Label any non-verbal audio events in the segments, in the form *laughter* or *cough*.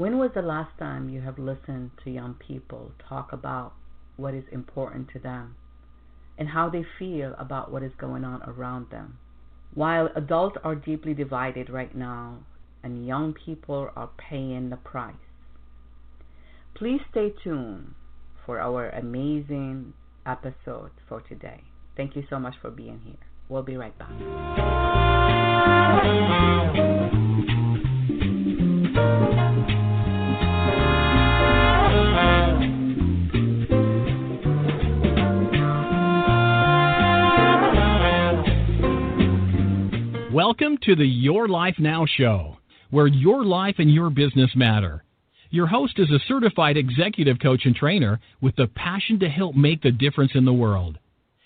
When was the last time you have listened to young people talk about what is important to them and how they feel about what is going on around them? While adults are deeply divided right now and young people are paying the price, please stay tuned for our amazing episode for today. Thank you so much for being here. We'll be right back. Welcome to the Your Life Now show, where your life and your business matter. Your host is a certified executive coach and trainer with the passion to help make the difference in the world.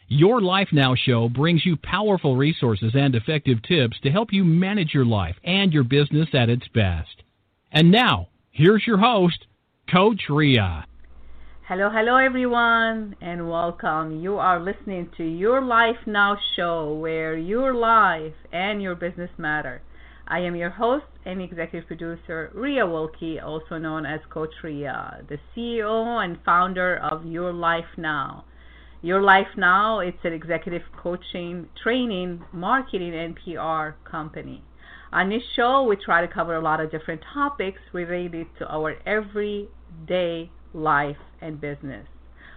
Your Life Now show brings you powerful resources and effective tips to help you manage your life and your business at its best. And now, here's your host, Coach Ria. Hello, hello everyone, and welcome. You are listening to Your Life Now show where your life and your business matter. I am your host and executive producer, Ria Wilkie, also known as Coach Ria, the CEO and founder of Your Life Now. Your Life Now, it's an executive coaching, training, marketing, and PR company. On this show, we try to cover a lot of different topics related to our everyday life and business.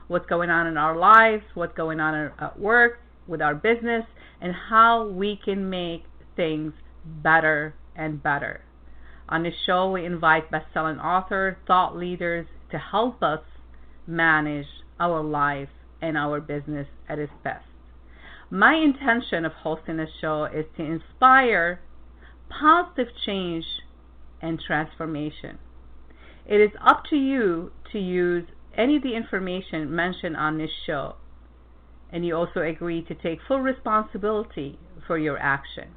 What's going on in our lives, what's going on at work, with our business, and how we can make things better and better. On this show, we invite best-selling authors, thought leaders to help us manage our life and our business at its best. My intention of hosting this show is to inspire positive change and transformation. It is up to you to use any of the information mentioned on this show, and you also agree to take full responsibility for your action.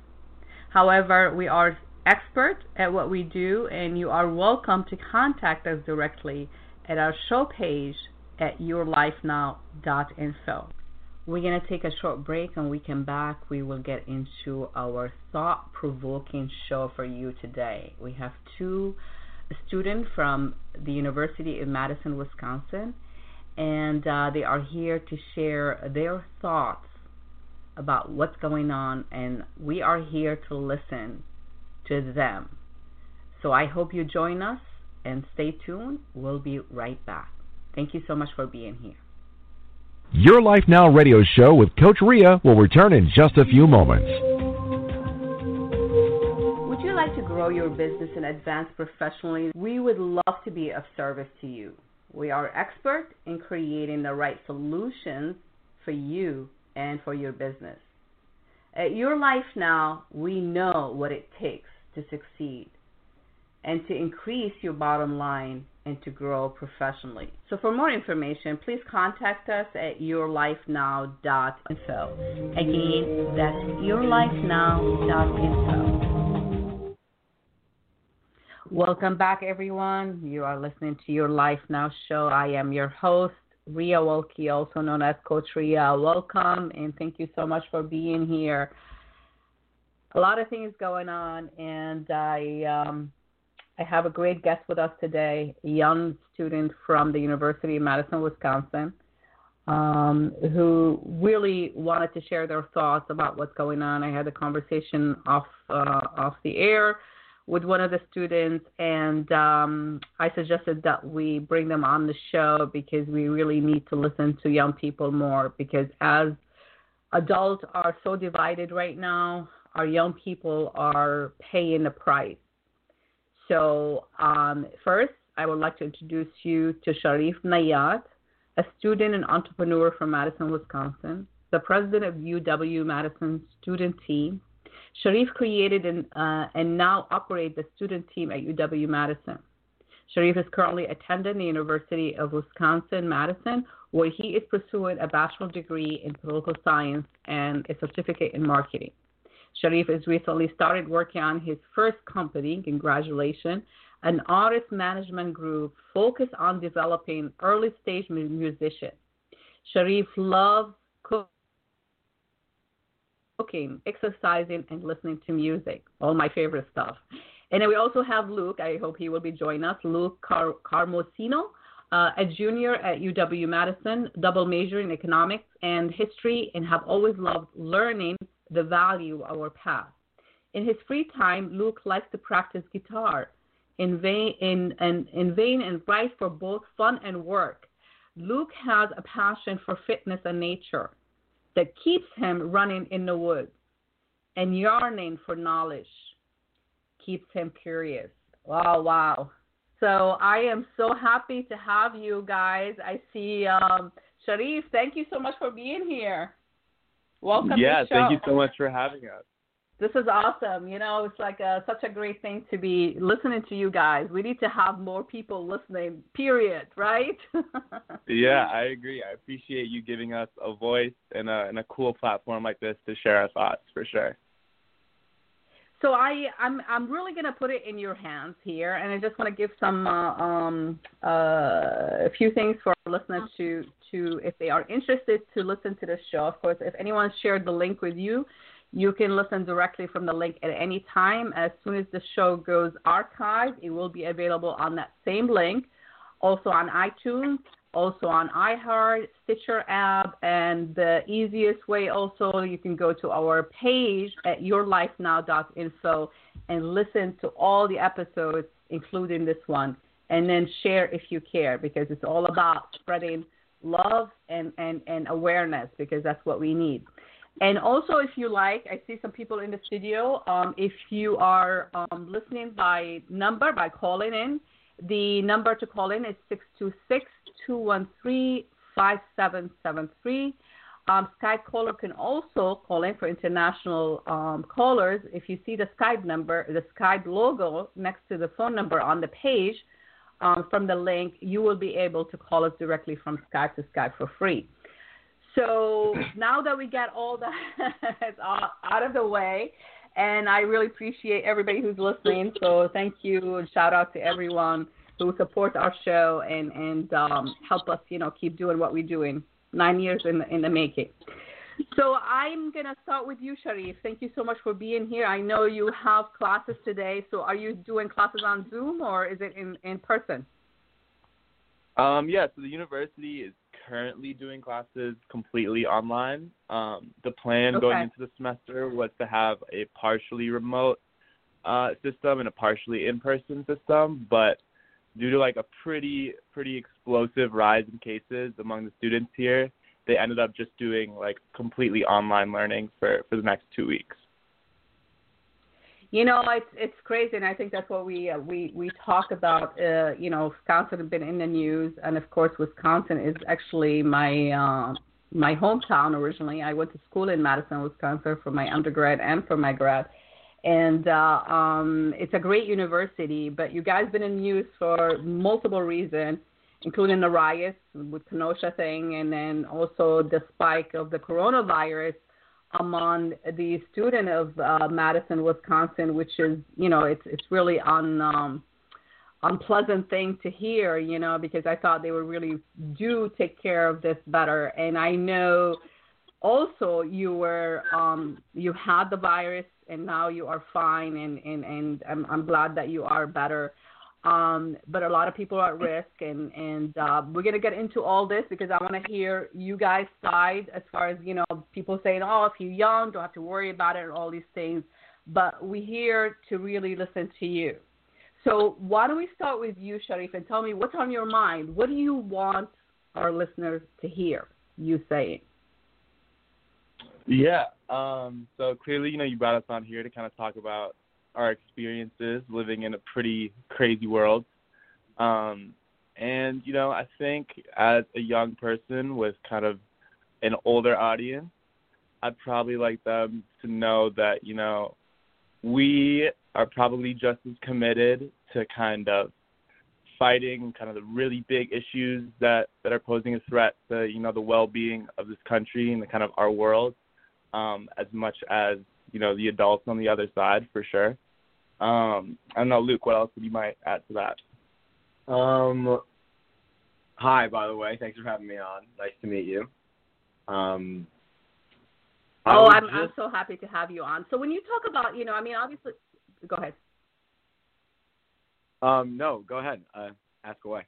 However, we are expert at what we do, and you are welcome to contact us directly at our show page at yourlifenow.info. We're going to take a short break and we come back. We will get into our thought provoking show for you today. We have two student from the University of Madison, Wisconsin, and uh, they are here to share their thoughts about what's going on, and we are here to listen to them. So I hope you join us and stay tuned. We'll be right back. Thank you so much for being here. Your Life Now radio show with Coach Ria will return in just a few moments grow your business and advance professionally, we would love to be of service to you. We are expert in creating the right solutions for you and for your business. At Your Life Now, we know what it takes to succeed and to increase your bottom line and to grow professionally. So for more information, please contact us at yourlifenow.info. Again, that's yourlifenow.info. Welcome back, everyone. You are listening to Your Life Now show. I am your host, Ria Wilkie, also known as Coach Ria. Welcome, and thank you so much for being here. A lot of things going on, and I um, I have a great guest with us today, a young student from the University of Madison, Wisconsin, um, who really wanted to share their thoughts about what's going on. I had a conversation off uh, off the air with one of the students, and um, I suggested that we bring them on the show because we really need to listen to young people more. Because as adults are so divided right now, our young people are paying the price. So, um, first, I would like to introduce you to Shareef Bnyat, a student and entrepreneur from Madison, Wisconsin, the president of UW Madison student team Shareef created and, uh, and now operates the student team at UW Madison. Shareef is currently attending the University of Wisconsin Madison, where he is pursuing a bachelor's degree in political science and a certificate in marketing. Shareef has recently started working on his first company, congratulations, an artist management group focused on developing early stage musicians. Shareef loves cooking, exercising, and listening to music. All my favorite stuff. And then we also have Luke. I hope he will be joining us. Luke Car- Carmosino, uh, a junior at UW Madison, double major in economics and history, and have always loved learning the value of our past. In his free time, Luke likes to practice guitar in vain, in, in, in vain and write for both fun and work. Luke has a passion for fitness and nature that keeps him running in the woods and yearning for knowledge keeps him curious. Wow, wow. So I am so happy to have you guys. I see um, Shareef, thank you so much for being here. Welcome. Yeah, thank you so much for having us. This is awesome. You know, it's like a, such a great thing to be listening to you guys. We need to have more people listening, period, right? *laughs* yeah, I agree. I appreciate you giving us a voice and a, and a cool platform like this to share our thoughts for sure. So I, I'm, I'm really gonna put it in your hands here, and I just want to give some, uh, um, uh, a few things for our listeners to, to, if they are interested to listen to this show. Of course, if anyone shared the link with you, you can listen directly from the link at any time. As soon as the show goes archived, it will be available on that same link, also on iTunes, also on iHeart, Stitcher app, and the easiest way also you can go to our page at yourlifenow.info and listen to all the episodes, including this one, and then share if you care because it's all about spreading love and, and, and awareness because that's what we need. And also, if you like, I see some people in the studio. Um, if you are um, listening by number, by calling in, the number to call in is 626 213 5773. Um, Skype caller can also call in for international um, callers. If you see the Skype number, the Skype logo next to the phone number on the page um, from the link, you will be able to call us directly from Skype to Skype for free. So now that we got all that *laughs* out of the way, and I really appreciate everybody who's listening. So thank you and shout out to everyone who supports our show and and um, help us, you know, keep doing what we're doing. Nine years in the, in the making. So I'm gonna start with you, Shareef. Thank you so much for being here. I know you have classes today. So are you doing classes on Zoom or is it in in person? Um, yeah, so the university is currently doing classes completely online. Um, the plan okay. going into the semester was to have a partially remote uh, system and a partially in-person system, but due to like a pretty pretty explosive rise in cases among the students here, they ended up just doing like completely online learning for for the next two weeks. You know, it's it's crazy, and I think that's what we uh, we we talk about. Uh, you know, Wisconsin has been in the news, and of course, Wisconsin is actually my uh, my hometown originally. I went to school in Madison, Wisconsin, for my undergrad and for my grad, and uh, um, it's a great university. But you guys been in news for multiple reasons, including the riots with Kenosha thing, and then also the spike of the coronavirus among the student of uh, Madison, Wisconsin, which is, you know, it's it's really un, um, unpleasant thing to hear, you know, because I thought they would really do take care of this better. And I know also you were um, you had the virus and now you are fine, and and and I'm I'm glad that you are better. Um, but a lot of people are at risk, and and uh, we're gonna get into all this because I want to hear you guys' side as far as you know people saying, oh, if you're young, don't have to worry about it, and all these things. But we're here to really listen to you. So why don't we start with you, Shareef, and tell me what's on your mind. What do you want our listeners to hear you saying? Yeah. Um, so clearly, you know, you brought us on here to kind of talk about our experiences living in a pretty crazy world. Um, and, you know, I think as a young person with kind of an older audience, I'd probably like them to know that, you know, we are probably just as committed to kind of fighting kind of the really big issues that, that are posing a threat to, you know, the well being of this country and the kind of our world, um, as much as you know the adults on the other side for sure. Um, I don't know, Luke. What else would you might add to that? Um, hi, by the way. Thanks for having me on. Nice to meet you. Um, oh, I'm just... I'm so happy to have you on. So when you talk about, you know, I mean, obviously, go ahead. Um, no, go ahead. Uh, ask away.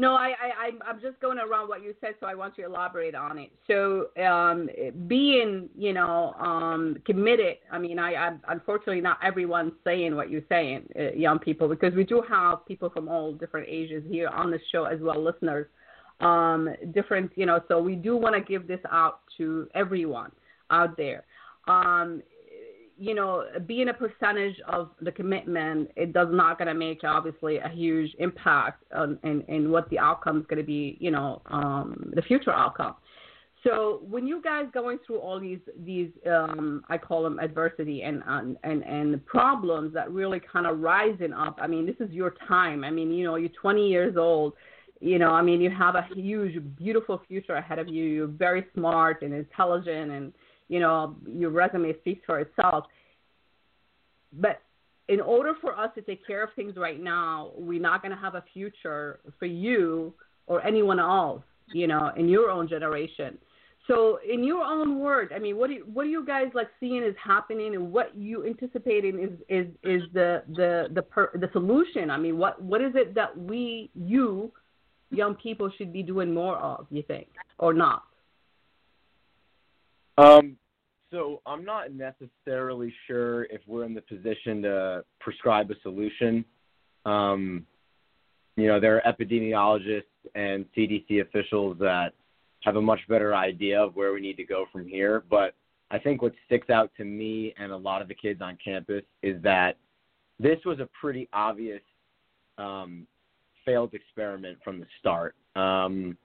No, I, I, I'm just going around what you said, so I want to elaborate on it. So, um, being, you know, um, committed. I mean, I, I, unfortunately, not everyone's saying what you're saying, uh, young people, because we do have people from all different ages here on the show as well, listeners. Um, different, you know, so we do want to give this out to everyone out there. Um, you know, being a percentage of the commitment, it does not going to make obviously a huge impact on in, in what the outcome is going to be, you know, um, the future outcome. So when you guys going through all these these um, I call them adversity and and and problems that really kind of rising up. I mean, this is your time. I mean, you know, you're 20 years old. You know, I mean, you have a huge, beautiful future ahead of you. You're very smart and intelligent and you know, your resume speaks for itself. But in order for us to take care of things right now, we're not going to have a future for you or anyone else, you know, in your own generation. So, in your own words, I mean, what do you, what are you guys like seeing is happening, and what you anticipating is is is the the the per, the solution? I mean, what what is it that we you young people should be doing more of? You think or not? Um, so I'm not necessarily sure if we're in the position to prescribe a solution. Um, you know, there are epidemiologists and CDC officials that have a much better idea of where we need to go from here. But I think what sticks out to me and a lot of the kids on campus is that this was a pretty obvious um, failed experiment from the start. Um,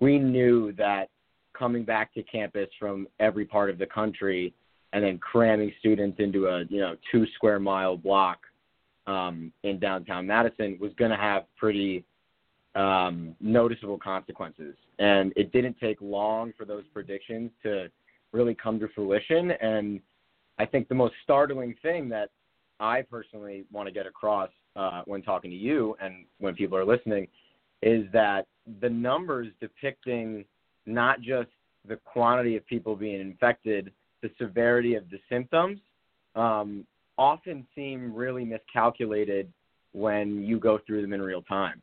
we knew that coming back to campus from every part of the country and then cramming students into a you know two square mile block um, in downtown Madison was going to have pretty um, noticeable consequences. And it didn't take long for those predictions to really come to fruition. And I think the most startling thing that I personally want to get across uh, when talking to you and when people are listening is that the numbers depicting not just the quantity of people being infected, the severity of the symptoms, um, often seem really miscalculated when you go through them in real time.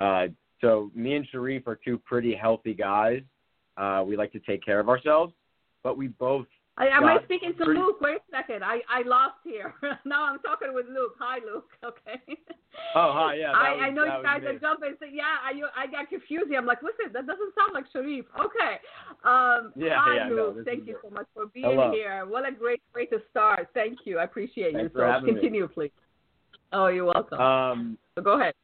Uh, so me and Shareef are two pretty healthy guys. Uh, we like to take care of ourselves, but we both I, am I speaking to pretty... Luke? Wait a second. I, I lost here. *laughs* now I'm talking with Luke. Hi, Luke. *laughs* Okay. Oh, hi. Yeah. I, was, I know you guys are jumping. So yeah, I, I got confused. I'm like, listen, that doesn't sound like Shareef. Okay. Um, *laughs* yeah, hi, yeah, no, Thank you so much for being Hello. here. What a great way to start. Thank you. I appreciate Thanks you. For so having continue, me. please. Oh, you're welcome. Um, so go ahead.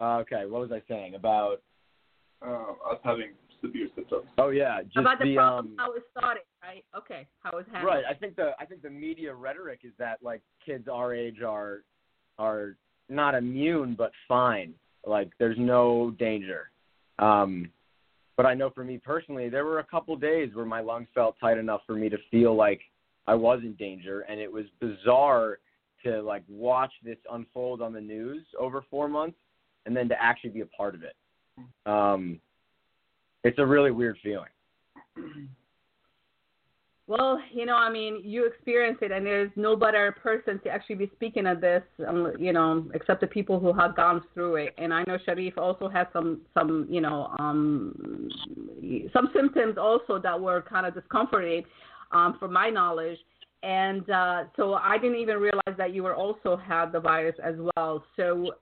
Uh, okay. What was I saying about uh, us having severe symptoms? Oh yeah, just about the, the problem um, how it started, right? Okay, how it happened. Right. I think the I think the media rhetoric is that like kids our age are are not immune but fine. Like there's no danger. Um but I know for me personally, there were a couple days where my lungs felt tight enough for me to feel like I was in danger and it was bizarre to like watch this unfold on the news over 4 months and then to actually be a part of it. Um it's a really weird feeling. *clears throat* Well, you know, I mean, you experience it, and there's no better person to actually be speaking of this, um, you know, except the people who have gone through it. And I know Shareef also had some, some, you know, um, some symptoms also that were kind of discomforting, um, from my knowledge. And uh, so I didn't even realize that you were also had the virus as well. So,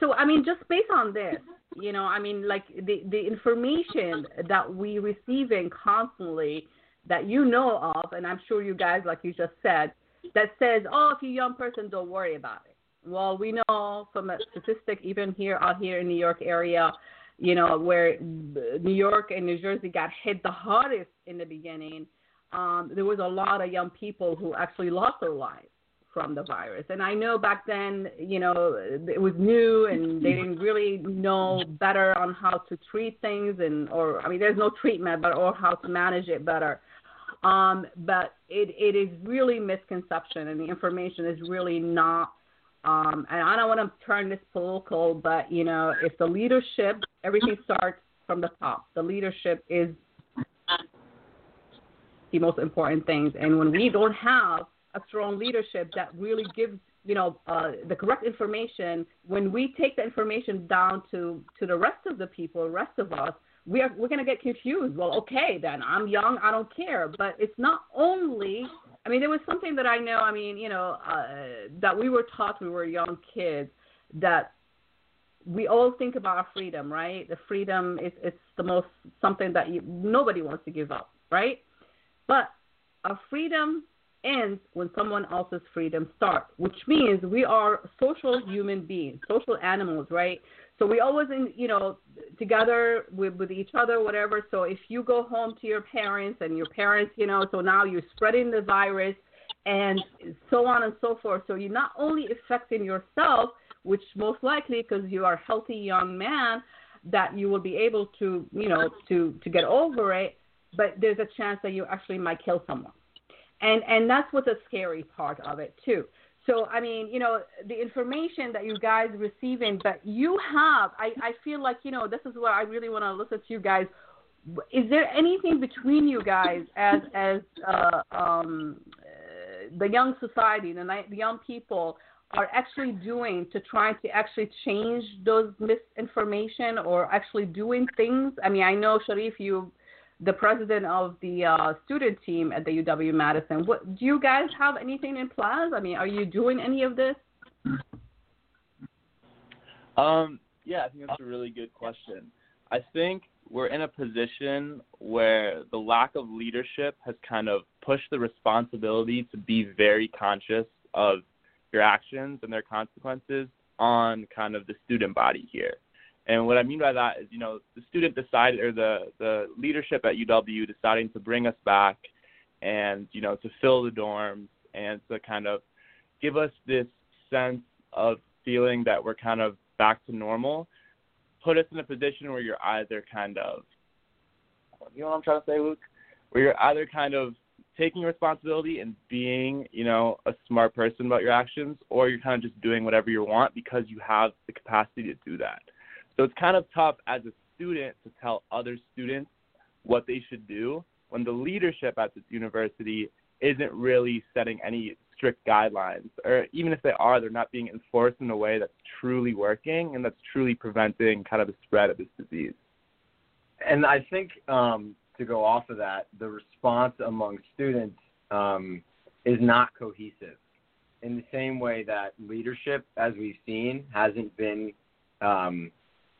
so I mean, just based on this, you know, I mean, like the the information that we receiving constantly that you know of, and I'm sure you guys, like you just said, that says, oh, if you're young person, don't worry about it. Well, we know from a statistic, even here out here in New York area, you know, where New York and New Jersey got hit the hardest in the beginning, um, there was a lot of young people who actually lost their lives from the virus. And I know back then, you know, it was new and they didn't really know better on how to treat things and or I mean there's no treatment but or how to manage it better. Um, but it, it is really misconception, and the information is really not. Um, and I don't want to turn this political, but you know, if the leadership, everything starts from the top. The leadership is the most important things, and when we don't have a strong leadership that really gives you know, uh, the correct information, when we take the information down to to the rest of the people, rest of us, we are we're gonna get confused. Well, okay, then I'm young, I don't care. But it's not only. I mean, there was something that I know. I mean, you know, uh, that we were taught when we were young kids that we all think about freedom, right? The freedom is it's the most something that you, nobody wants to give up, right? But our freedom ends when someone else's freedom starts, which means we are social human beings, social animals, right? So we always, in, you know, together with, with each other, whatever. So if you go home to your parents and your parents, you know, so now you're spreading the virus and so on and so forth. So you're not only affecting yourself, which most likely because you are a healthy young man, that you will be able to, you know, to to get over it. But there's a chance that you actually might kill someone and and that's what's a scary part of it too. So I mean, you know, the information that you guys receiving, but you have, I I feel like you know this is where I really want to listen to you guys. Is there anything between you guys as as uh, um, the young society, the, the young people? are actually doing to try to actually change those misinformation or actually doing things? I mean, I know Shareef, you the president of the uh, student team at the UW Madison. What do you guys have anything in plans? I mean, are you doing any of this? Um, yeah, I think that's a really good question. I think we're in a position where the lack of leadership has kind of pushed the responsibility to be very conscious of your actions and their consequences on kind of the student body here. And what I mean by that is, you know, the student decided, or the the leadership at UW deciding to bring us back, and you know, to fill the dorms and to kind of give us this sense of feeling that we're kind of back to normal, put us in a position where you're either kind of, you know what I'm trying to say, Luke, where you're either kind of taking responsibility and being, you know, a smart person about your actions, or you're kind of just doing whatever you want because you have the capacity to do that. So it's kind of tough as a student to tell other students what they should do when the leadership at this university isn't really setting any strict guidelines, or even if they are, they're not being enforced in a way that's truly working and that's truly preventing kind of the spread of this disease. And I think um, to go off of that, the response among students um, is not cohesive. In the same way that leadership, as we've seen, hasn't been um,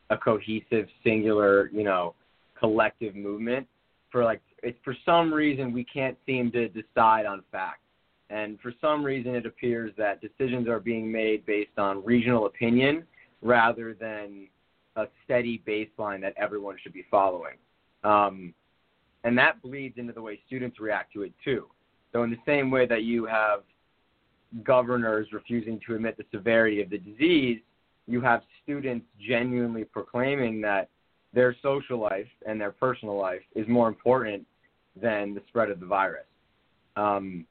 a cohesive, singular, you know, collective movement. For like, it's for some reason we can't seem to decide on facts, and for some reason it appears that decisions are being made based on regional opinion rather than a steady baseline that everyone should be following. Um, and that bleeds into the way students react to it too. So in the same way that you have governors refusing to admit the severity of the disease, you have students genuinely proclaiming that their social life and their personal life is more important than the spread of the virus. Um,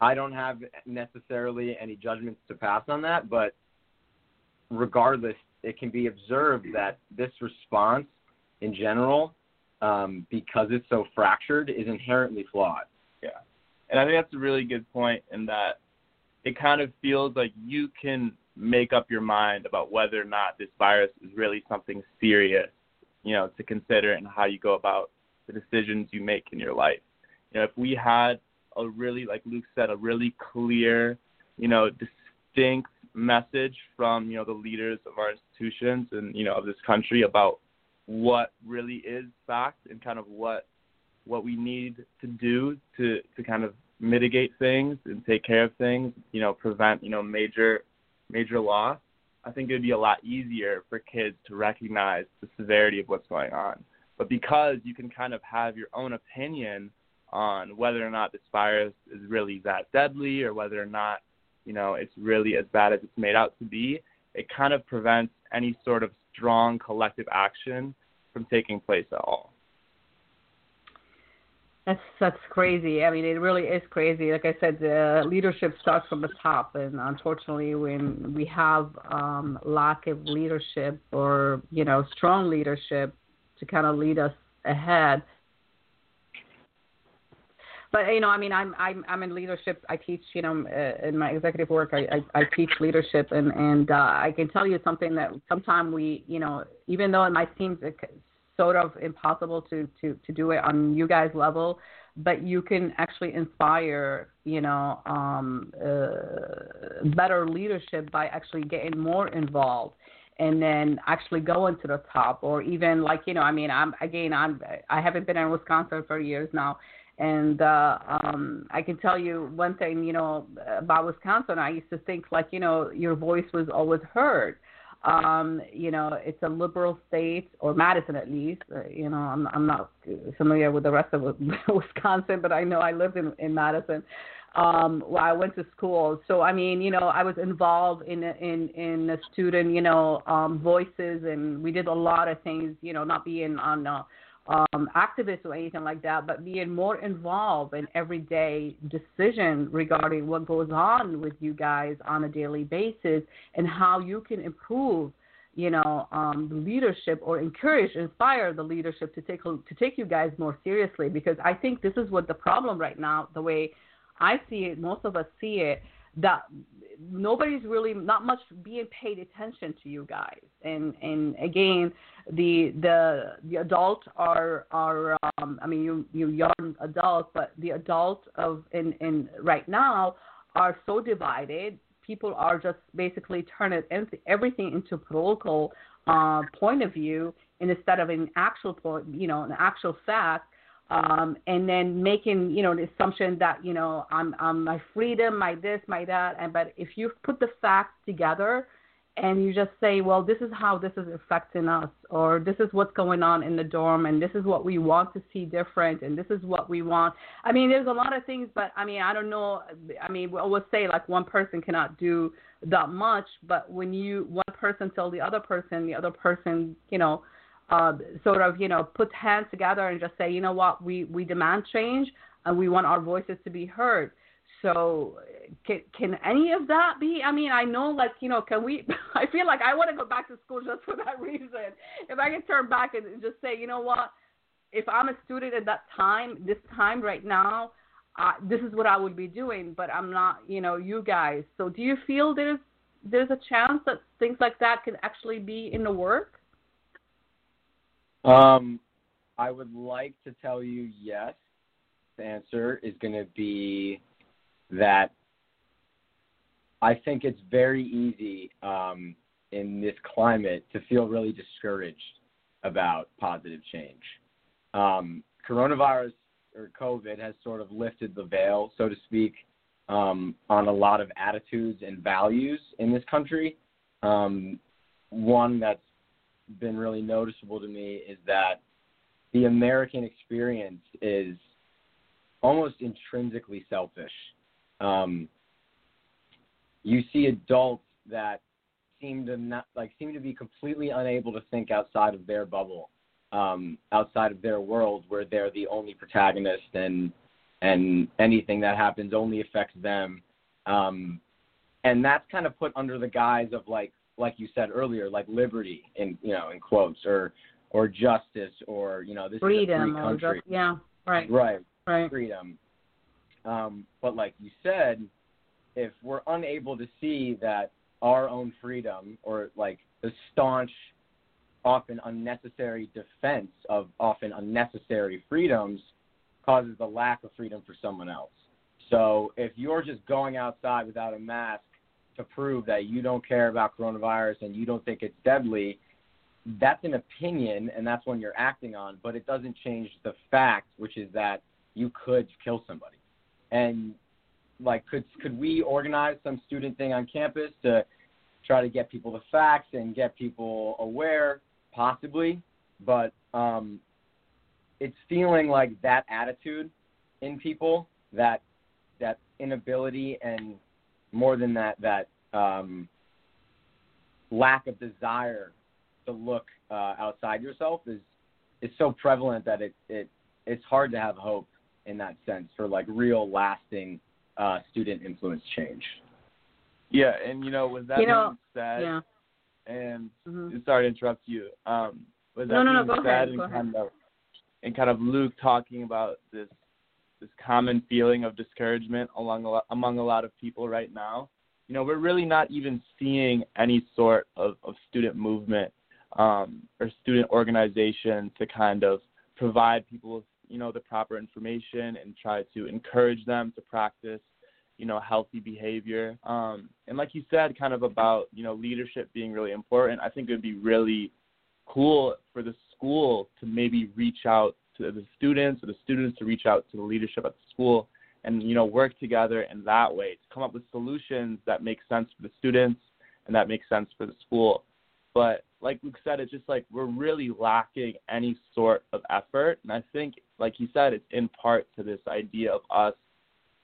I don't have necessarily any judgments to pass on that, but regardless, it can be observed that this response in general, um, because it's so fractured, is inherently flawed. Yeah. And I think that's a really good point in that it kind of feels like you can make up your mind about whether or not this virus is really something serious, you know, to consider and how you go about the decisions you make in your life. You know, if we had a really, like Luke said, a really clear, you know, distinct message from, you know, the leaders of our institutions and, you know, of this country about what really is fact and kind of what what we need to do to to kind of mitigate things and take care of things, you know, prevent, you know, major major loss, I think it would be a lot easier for kids to recognize the severity of what's going on. But because you can kind of have your own opinion on whether or not this virus is really that deadly or whether or not, you know, it's really as bad as it's made out to be, it kind of prevents any sort of strong collective action from taking place at all. That's that's crazy. I mean, it really is crazy. Like I said, the leadership starts from the top, and unfortunately, when we have um, lack of leadership or you know strong leadership to kind of lead us ahead, but you know, I mean, I'm I'm I'm in leadership. I teach, you know, uh, in my executive work, I I, I teach leadership, and and uh, I can tell you something that sometimes we, you know, even though it might seem sort of impossible to to to do it on you guys level, but you can actually inspire, you know, um, uh, better leadership by actually getting more involved and then actually going to the top or even like you know i mean i'm again i'm i haven't been in wisconsin for years now and uh, um, I can tell you one thing, you know, about Wisconsin. I used to think like, you know, your voice was always heard. Um, you know, it's a liberal state, or Madison at least. Uh, you know, I'm I'm not familiar with the rest of *laughs* Wisconsin, but I know I lived in in Madison. Um, where I went to school. So I mean, you know, I was involved in in in the student, you know, um, voices, and we did a lot of things. You know, not being on. Uh, um, activist or anything like that, but being more involved in everyday decision regarding what goes on with you guys on a daily basis and how you can improve, you know, um, leadership or encourage, inspire the leadership to take to take you guys more seriously. Because I think this is what the problem right now, the way I see it, most of us see it, that nobody's really not much being paid attention to you guys. And and again the the the adult are are um i mean you you young adults but the adults of in in right now are so divided. People are just basically turning everything into political uh point of view instead of an actual point you know an actual fact um, and then making you know the assumption that you know I'm, I'm my freedom, my this, my that, and but if you put the facts together and you just say, well, this is how this is affecting us, or this is what's going on in the dorm, and this is what we want to see different, and this is what we want. I mean, there's a lot of things, but I mean, I don't know. I mean, we always say like one person cannot do that much, but when you one person tell the other person, the other person, you know uh, sort of, you know, put hands together and just say, you know what, we, we demand change and we want our voices to be heard. So can can any of that be? I mean, I know, like you know, can we? *laughs* I feel like I want to go back to school just for that *laughs* reason. If I can turn back and just say, you know what, if I'm a student at that time, this time right now, uh, this is what I would be doing. But I'm not, you know, you guys. So do you feel there's there's a chance that things like that can actually be in the work? Um, I would like to tell you yes. The answer is going to be that I think it's very easy um, in this climate to feel really discouraged about positive change. Um, coronavirus or COVID has sort of lifted the veil, so to speak, um, on a lot of attitudes and values in this country. Um, one that's been really noticeable to me is that the American experience is almost intrinsically selfish. Um, you see adults that seem to not like seem to be completely unable to think outside of their bubble, um, outside of their world, where they're the only protagonist and and anything that happens only affects them. Um, and that's kind of put under the guise of like like you said earlier, like liberty in you know in quotes or or justice or you know this freedom is a free country. Just, yeah, right. Right. Right. Freedom. Um, but like you said, if we're unable to see that our own freedom or like the staunch, often unnecessary defense of often unnecessary freedoms causes the lack of freedom for someone else. So if you're just going outside without a mask to prove that you don't care about coronavirus and you don't think it's deadly, that's an opinion and that's one you're acting on, but it doesn't change the fact, which is that you could kill somebody. And like could could we organize some student thing on campus to try to get people the facts and get people aware? Possibly. But um it's feeling like that attitude in people, that that inability and more than that that um, lack of desire to look uh, outside yourself is is so prevalent that it it it's hard to have hope in that sense for like real lasting uh, student influence change. Yeah, and you know, with that you know, being said, yeah. and mm-hmm. sorry to interrupt you. Um, with that no, no, being no, go said, ahead, and go kind of and kind of Luke talking about this this common feeling of discouragement among a lot, among a lot of people right now. You know, we're really not even seeing any sort of, of student movement um, or student organization to kind of provide people with you know the proper information and try to encourage them to practice you know healthy behavior um, and like you said kind of about you know leadership being really important i think it would be really cool for the school to maybe reach out to the students or the students to reach out to the leadership at the school and you know work together in that way to come up with solutions that make sense for the students and that make sense for the school but like Luke said, it's just like we're really lacking any sort of effort. And I think, like he said, it's in part to this idea of us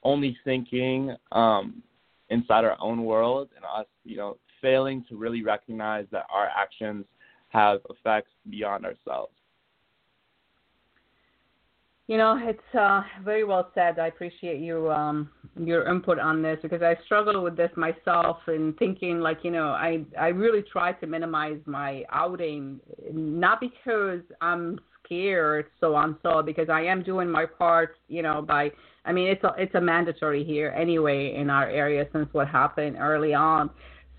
only thinking um, inside our own world and us, you know, failing to really recognize that our actions have effects beyond ourselves. You know, it's uh, very well said. I appreciate you um, your input on this because I struggle with this myself and thinking like you know I I really try to minimize my outing, not because I'm scared so on so because I am doing my part. You know, by I mean it's a it's a mandatory here anyway in our area since what happened early on.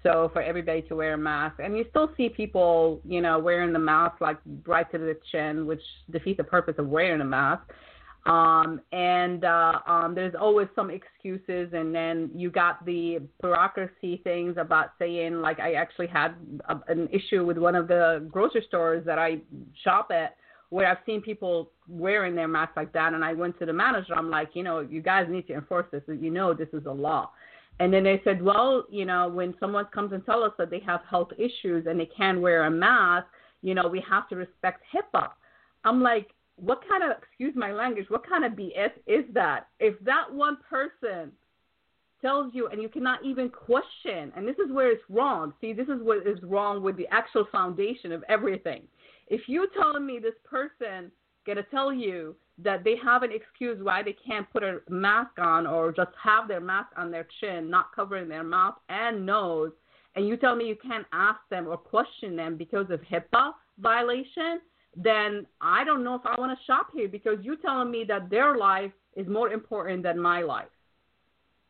So for everybody to wear a mask, and you still see people, you know, wearing the mask like right to the chin, which defeats the purpose of wearing a mask. Um, and uh, um, there's always some excuses, and then you got the bureaucracy things about saying, like, I actually had a, an issue with one of the grocery stores that I shop at, where I've seen people wearing their masks like that, and I went to the manager. I'm like, you know, you guys need to enforce this. You know, this is a law. And then they said, well, you know, when someone comes and tell us that they have health issues and they can't wear a mask, you know, we have to respect HIPAA. I'm like, what kind of, excuse my language, what kind of BS is that? If that one person tells you and you cannot even question, and this is where it's wrong. See, this is what is wrong with the actual foundation of everything. If you're telling me this person gonna tell you that they have an excuse why they can't put a mask on or just have their mask on their chin, not covering their mouth and nose, and you tell me you can't ask them or question them because of HIPAA violation, then I don't know if I want to shop here because you're telling me that their life is more important than my life.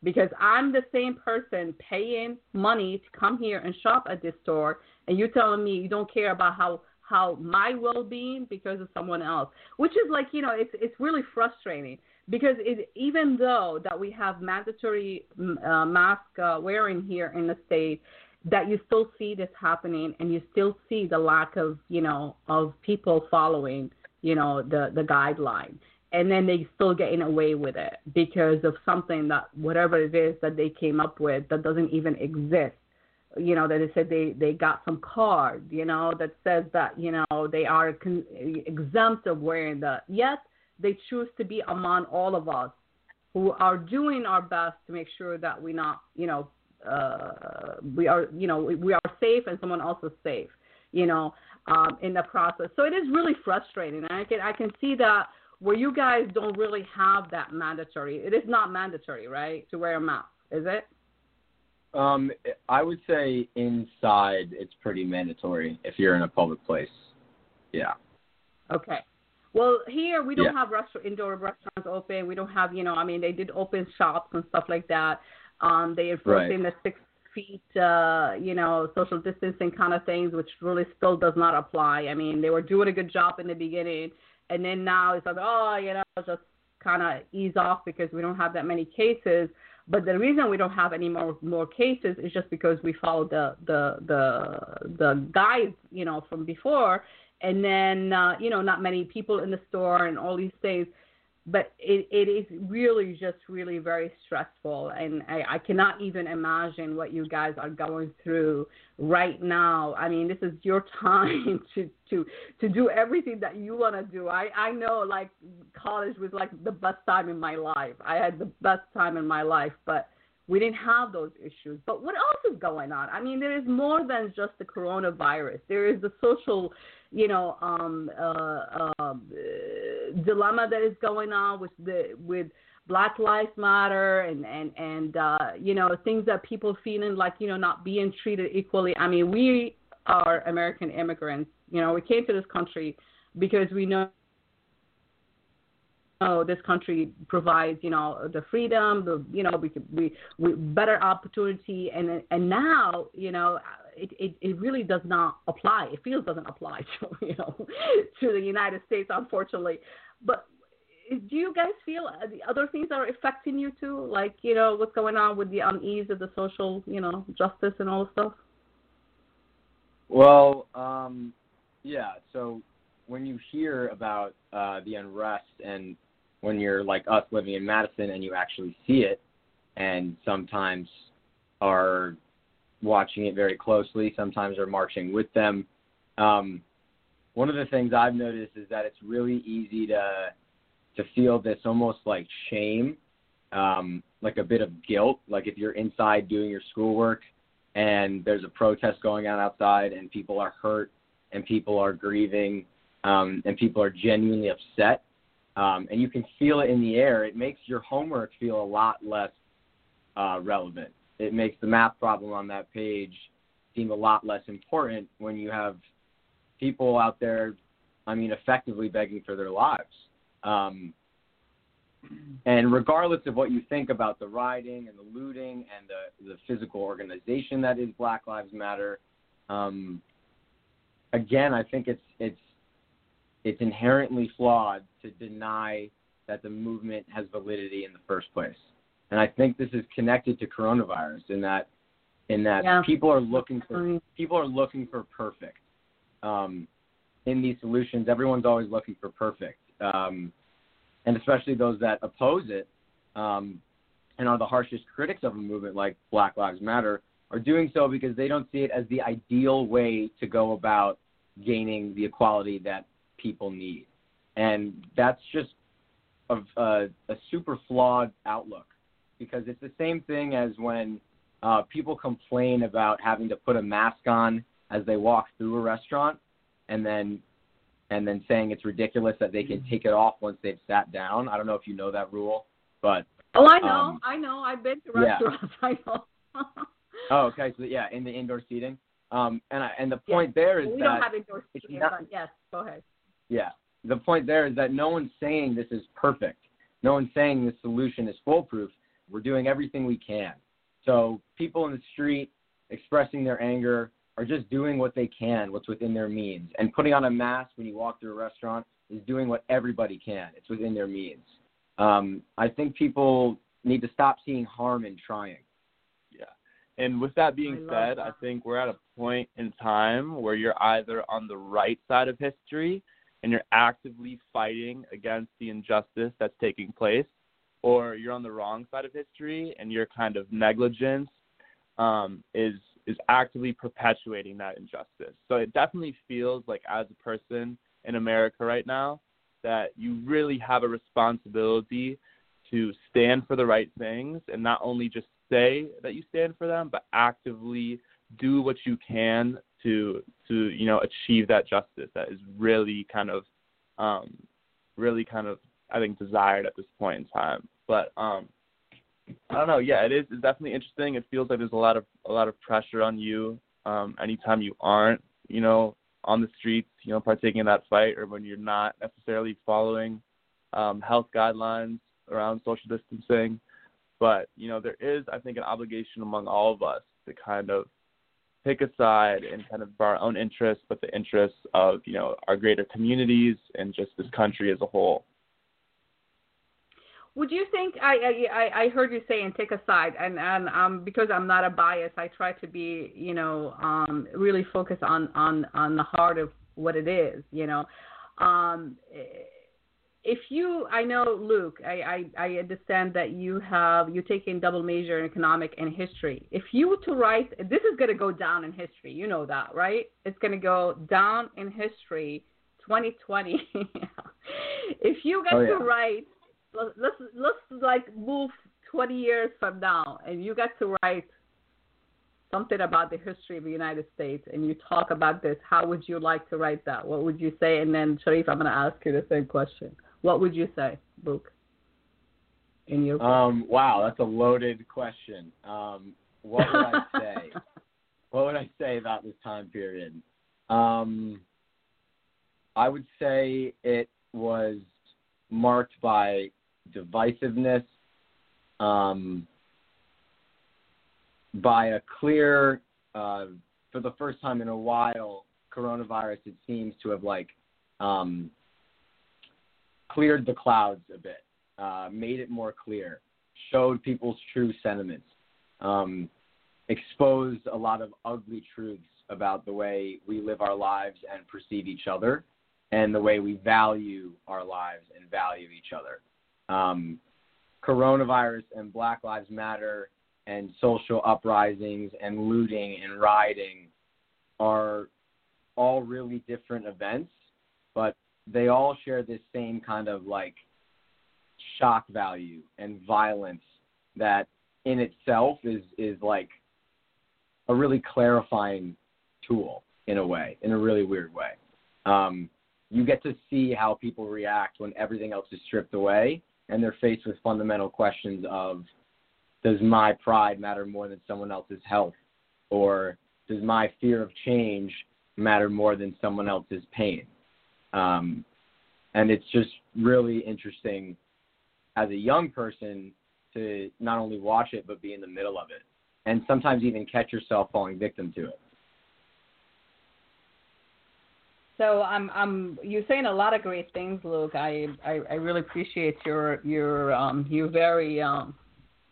Because I'm the same person paying money to come here and shop at this store, and you're telling me you don't care about how how my well-being because of someone else, which is like you know it's it's really frustrating because it, even though that we have mandatory uh, mask uh, wearing here in the state, that you still see this happening and you still see the lack of you know of people following you know the the guideline. And then they still getting away with it because of something that whatever it is that they came up with that doesn't even exist you know that they said they they got some card you know that says that you know they are con- exempt of wearing the yet they choose to be among all of us who are doing our best to make sure that we not you know uh we are you know we, we are safe and someone else is safe you know um in the process. So it is really frustrating. I can i can see that where you guys don't really have that mandatory. It is not mandatory right to wear a mask is it um, I would say inside it's pretty mandatory if you're in a public place. Yeah. Okay. Well, here we don't Yeah. have restaurant indoor restaurants open. We don't have, you know, I mean, they did open shops and stuff like that. Um, they enforcing the six feet, uh, you know, social distancing kind of things, which really still does not apply. I mean, they were doing a good job in the beginning, and then now it's like, oh, you know, just kind of ease off because we don't have that many cases. But the reason we don't have any more more cases is just because we followed the the the the guides, you know, from before, and then uh, you know, not many people in the store and all these things. But it, it is really just really very stressful, and I, I cannot even imagine what you guys are going through right now. I mean, this is your *laughs* time to to to do everything that you want to do. I I know like college was like the best time in my life. I had the best time in my life, but we didn't have those issues. But what else is going on? I mean, there is more than just the coronavirus. There is the social, you know, um, uh, um, uh, dilemma that is going on with the with Black Lives Matter and and and uh, you know things that people feeling like you know not being treated equally. I mean, we are American immigrants. You know, we came to this country because we know know this country provides you know the freedom the you know we we, we better opportunity and and now you know it, it it really does not apply. It feels doesn't apply *laughs* to you know to the United States unfortunately. But do you guys feel the other things are affecting you too? Like you know what's going on with the unease of the social you know justice and all this stuff? Well um yeah. So when you hear about uh, the unrest and when you're like us living in Madison and you actually see it and sometimes are watching it very closely, sometimes are marching with them. Um, one of the things I've noticed is that it's really easy to to feel this almost like shame, um, like a bit of guilt. Like if you're inside doing your schoolwork and there's a protest going on outside and people are hurt and people are grieving um, and people are genuinely upset, um, and you can feel it in the air, it makes your homework feel a lot less uh, relevant. It makes the math problem on that page seem a lot less important when you have people out there, I mean, effectively begging for their lives. Um, and regardless of what you think about the rioting and the looting and the, the physical organization that is Black Lives Matter, um, again, I think it's it's it's inherently flawed to deny that the movement has validity in the first place. And I think this is connected to coronavirus in that in that yeah. people are looking for people are looking for perfect. Um, in these solutions, everyone's always looking for perfect, um, and especially those that oppose it um, and are the harshest critics of a movement like Black Lives Matter are doing so because they don't see it as the ideal way to go about gaining the equality that people need. And that's just a, a, a super flawed outlook because it's the same thing as when uh, people complain about having to put a mask on as they walk through a restaurant and then and then saying it's ridiculous that they can take it off once they've sat down. I don't know if you know that rule, but Oh, I know. Um, I know. I've been to yeah. restaurants. *laughs* I know. oh, okay. So yeah, in the indoor seating. Um, and I, and the point there is we that don't have indoor seating, not- but yes, go ahead. Yeah. The point there is that no one's saying this is perfect. No one's saying this solution is foolproof. We're doing everything we can. So people in the street expressing their anger are just doing what they can, what's within their means. And putting on a mask when you walk through a restaurant is doing what everybody can. It's within their means. Um, I think people need to stop seeing harm in trying. Yeah. And with that being I said, that. I think we're at a point in time where you're either on the right side of history and you're actively fighting against the injustice that's taking place, or you're on the wrong side of history and your kind of negligence um, is is actively perpetuating that injustice. So it definitely feels like as a person in America right now that you really have a responsibility to stand for the right things and not only just say that you stand for them, but actively do what you can to to you know achieve that justice that is really kind of um, really kind of I think desired at this point in time. But um, I don't know. Yeah, it is. It's definitely interesting. It feels like there's a lot of a lot of pressure on you um, anytime you aren't you know on the streets you know partaking in that fight or when you're not necessarily following um, health guidelines around social distancing. But you know, there is, I think, an obligation among all of us to kind of pick a side and kind of our own interests, but the interests of you know our greater communities and just this country as a whole. Would you think I I I heard you saying take a side and and um because I'm not a bias I try to be you know um really focus on on on the heart of what it is you know. Um if you I know Luke I I, I understand that you have you taking double major in economic and history. If you were to write this is going to go down in history you know that right? It's going to go down in history 2020 *laughs* if you get Oh, yeah. to write let's let's like move 20 years from now and you get to write something about the history of the United States and you talk about this how would you like to write that what would you say and then Shareef I'm going to ask you the same question what would you say Luke in your Um, wow, that's a loaded question. Um, what would I *laughs* say? what would I say about this time period? Um, I would say it was marked by divisiveness, um, by a clear, uh, for the first time in a while, coronavirus it seems to have like um, cleared the clouds a bit, uh, made it more clear, showed people's true sentiments, um, exposed a lot of ugly truths about the way we live our lives and perceive each other, and the way we value our lives and value each other. Um, coronavirus and Black Lives Matter and social uprisings and looting and rioting are all really different events, but they all share this same kind of like shock value and violence that in itself is is like a really clarifying tool in a way, in a really weird way. Um, you get to see how people react when everything else is stripped away and they're faced with fundamental questions of does my pride matter more than someone else's health? Or does my fear of change matter more than someone else's pain? Um, and it's just really interesting as a young person to not only watch it but be in the middle of it. And sometimes even catch yourself falling victim to it So I'm I'm you're saying a lot of great things, Luke. I I, I really appreciate your your um you very um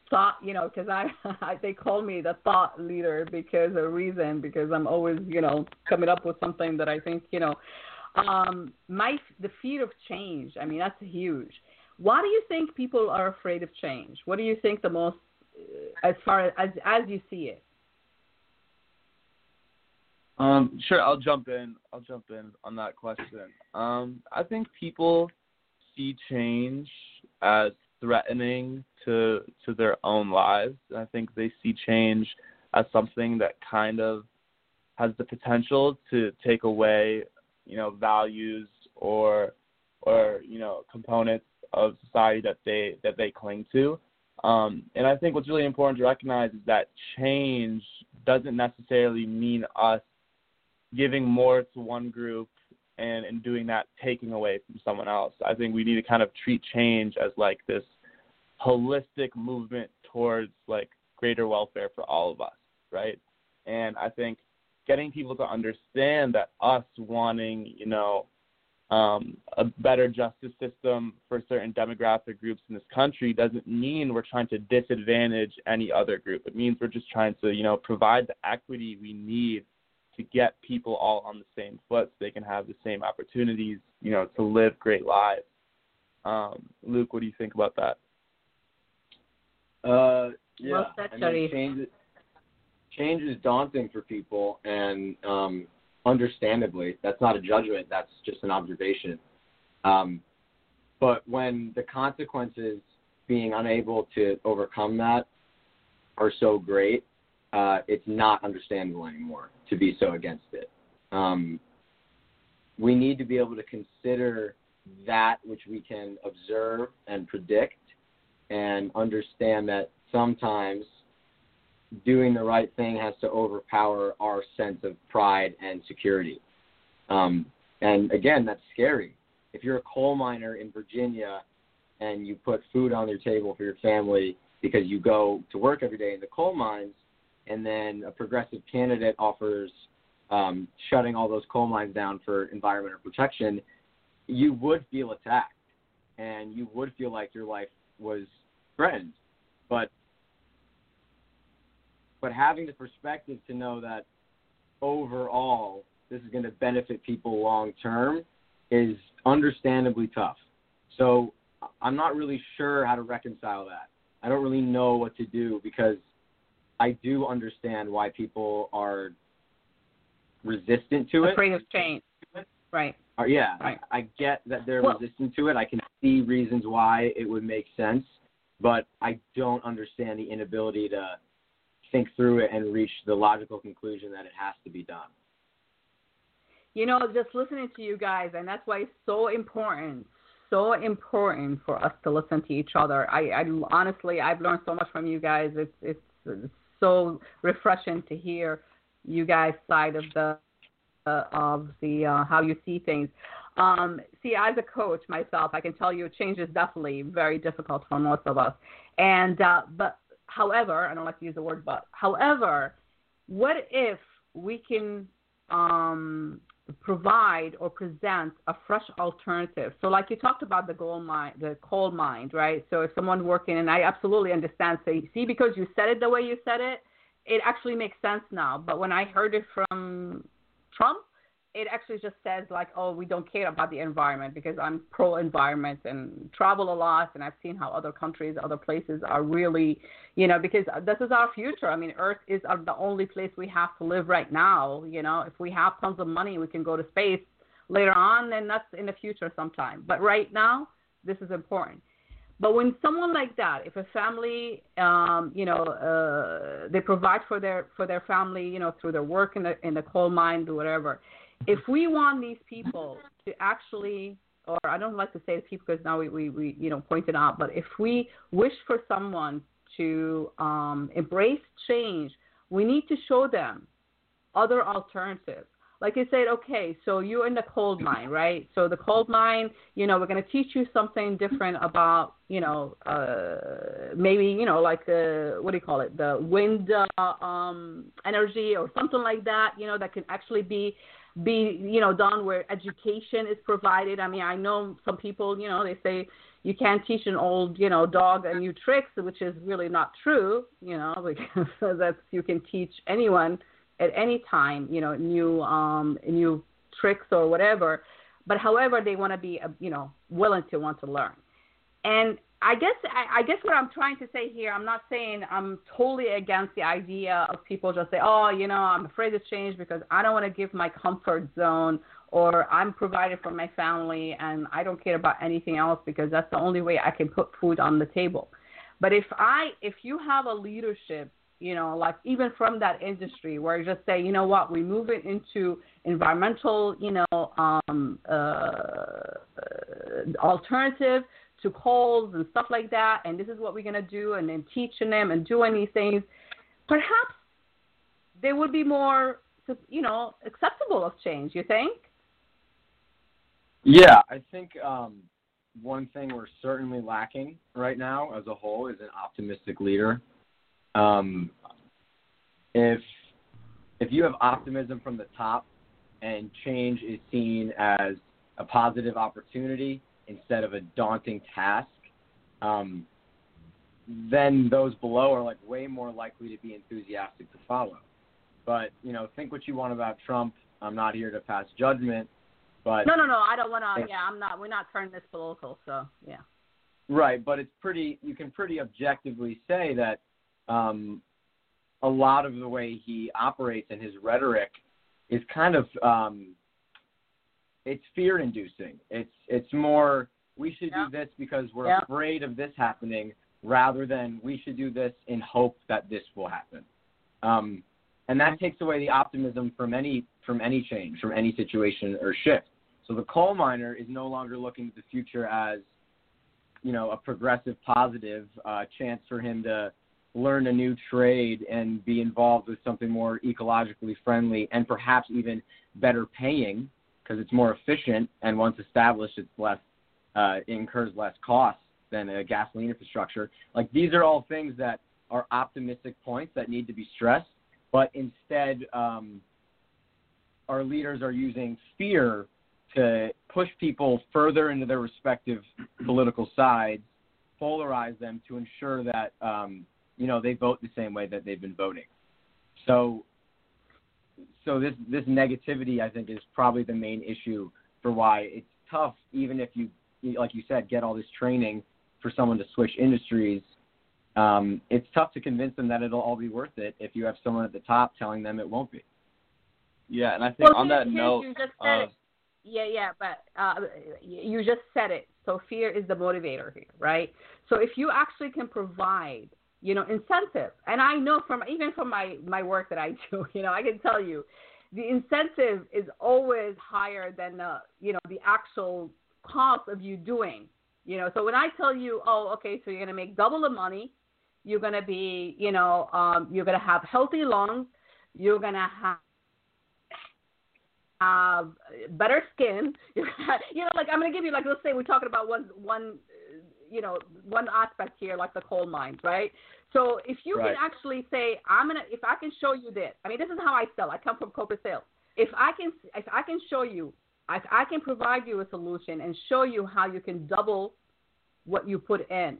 thought you know because I, *laughs* I they call me the thought leader because of reason because I'm always you know coming up with something that I think you know um my the fear of change. I mean that's huge. Why do you think people are afraid of change? What do you think the most as far as as you see it? Um, sure, I'll jump in. I'll jump in on that question. Um, I think people see change as threatening to to their own lives. I think they see change as something that kind of has the potential to take away, you know, values or or you know components of society that they that they cling to. Um, and I think what's really important to recognize is that change doesn't necessarily mean us giving more to one group and in doing that taking away from someone else. I think we need to kind of treat change as like this holistic movement towards like greater welfare for all of us, right? And I think getting people to understand that us wanting, you know, um, a better justice system for certain demographic groups in this country doesn't mean we're trying to disadvantage any other group. It means we're just trying to, you know, provide the equity we need to get people all on the same foot so they can have the same opportunities, you know, to live great lives. Um, Luke, what do you think about that? Uh, yeah, I mean, change, change is daunting for people, and um, understandably, that's not a judgment. That's just an observation. Um, but when the consequences being unable to overcome that are so great, uh, it's not understandable anymore to be so against it. Um, we need to be able to consider that which we can observe and predict and understand that sometimes doing the right thing has to overpower our sense of pride and security. Um, and again, that's scary. If you're a coal miner in Virginia and you put food on your table for your family because you go to work every day in the coal mines, and then a progressive candidate offers um, shutting all those coal mines down for environmental protection, you would feel attacked, and you would feel like your life was threatened. But but having the perspective to know that overall this is going to benefit people long term is understandably tough. So I'm not really sure how to reconcile that. I don't really know what to do because I do understand why people are resistant to it. Afraid of change. Right. Uh, yeah, right. I, I get that they're well, resistant to it. I can see reasons why it would make sense, but I don't understand the inability to think through it and reach the logical conclusion that it has to be done. You know, just listening to you guys, and that's why it's so important, so important for us to listen to each other. I, I honestly, I've learned so much from you guys. It's, it's, it's so refreshing to hear you guys' side of the uh, of the uh, how you see things. Um, see, as a coach myself, I can tell you change is definitely very difficult for most of us. And uh, but however, I don't like to use the word but. However, what if we can um, provide or present a fresh alternative. So, like you talked about the gold mine, the coal mine, right? So, if someone working, and I absolutely understand. Say, see, because you said it the way you said it, it actually makes sense now. But when I heard it from Trump, it actually just says like, oh, we don't care about the environment because I'm pro environment and travel a lot, and I've seen how other countries, other places are really, you know, because this is our future. I mean, Earth is the only place we have to live right now. You know, if we have tons of money, we can go to space later on, and that's in the future sometime. But right now, this is important. But when someone like that, if a family, um, you know, uh, they provide for their for their family, you know, through their work in the in the coal mine or whatever, if we want these people to actually, or I don't like to say the people because now we, we, we you know pointed out, but if we wish for someone to um, embrace change, we need to show them other alternatives. Like I said, okay, so you're in the coal mine, right? So the coal mine, you know, we're going to teach you something different about, you know, uh, maybe, you know, like uh, what do you call it, the wind uh, um, energy or something like that, you know, that can actually be be you know done where education is provided. I mean, I know some people, you know, they say you can't teach an old you know dog a new tricks, which is really not true. You know, *laughs* because that's you can teach anyone at any time, you know, new um new tricks or whatever. But however, they want to be uh, you know willing to want to learn. And I guess I, I guess what I'm trying to say here, I'm not saying I'm totally against the idea of people just say, oh, you know, I'm afraid to change because I don't want to give my comfort zone or I'm provided for my family and I don't care about anything else because that's the only way I can put food on the table. But if I if you have a leadership, you know, like even from that industry where you just say, you know what, we move it into environmental, you know, um, uh, uh alternative to calls and stuff like that, and this is what we're going to do, and then teaching them and doing these things, perhaps they would be more, you know, acceptable of change. You think? Yeah, I think um, one thing we're certainly lacking right now as a whole is an optimistic leader. Um, if if you have optimism from the top and change is seen as a positive opportunity instead of a daunting task, um, then those below are like way more likely to be enthusiastic to follow. But you know, think what you want about Trump. I'm not here to pass judgment, but no, no, no. I don't want to. Yeah, I'm not. We're not turning this political. So yeah. Right, but it's pretty. You can pretty objectively say that um, a lot of the way he operates and his rhetoric is kind of um, it's fear inducing. It's it's more we should yeah. do this because we're yeah. afraid of this happening rather than we should do this in hope that this will happen. Um, and that takes away the optimism from any from any change, from any situation or shift. So the coal miner is no longer looking at the future as, you know, a progressive, positive uh, chance for him to learn a new trade and be involved with something more ecologically friendly and perhaps even better paying because it's more efficient and once established, it's less uh, incurs less costs than a gasoline infrastructure. Like these are all things that are optimistic points that need to be stressed, but instead, um, our leaders are using fear to push people further into their respective political sides, polarize them to ensure that um, you know they vote the same way that they've been voting. So so this this negativity I think is probably the main issue for why it's tough even if you like you said get all this training for someone to switch industries. Um, it's tough to convince them that it'll all be worth it if you have someone at the top telling them it won't be. Yeah and I think well, on that you, note you just said uh, it. yeah yeah but uh, you just said it. So fear is the motivator here right? So if you actually can provide you know, incentive. And I know from even from my my work that I *laughs* do, you know, I can tell you, the incentive is always higher than the you know the actual cost of you doing. You know, so when I tell you, oh, okay, so you're gonna make double the money, you're gonna be, you know, um, you're gonna have healthy lungs, you're gonna have have better skin. *laughs* you know, like I'm gonna give you like let's say we're talking about one one you know one aspect here, like the coal mines, right? So if you right. can actually say, I'm gonna, if I can show you this, I mean, this is how I sell. I come from corporate sales. If I can, if I can show you, if I can provide you a solution and show you how you can double what you put in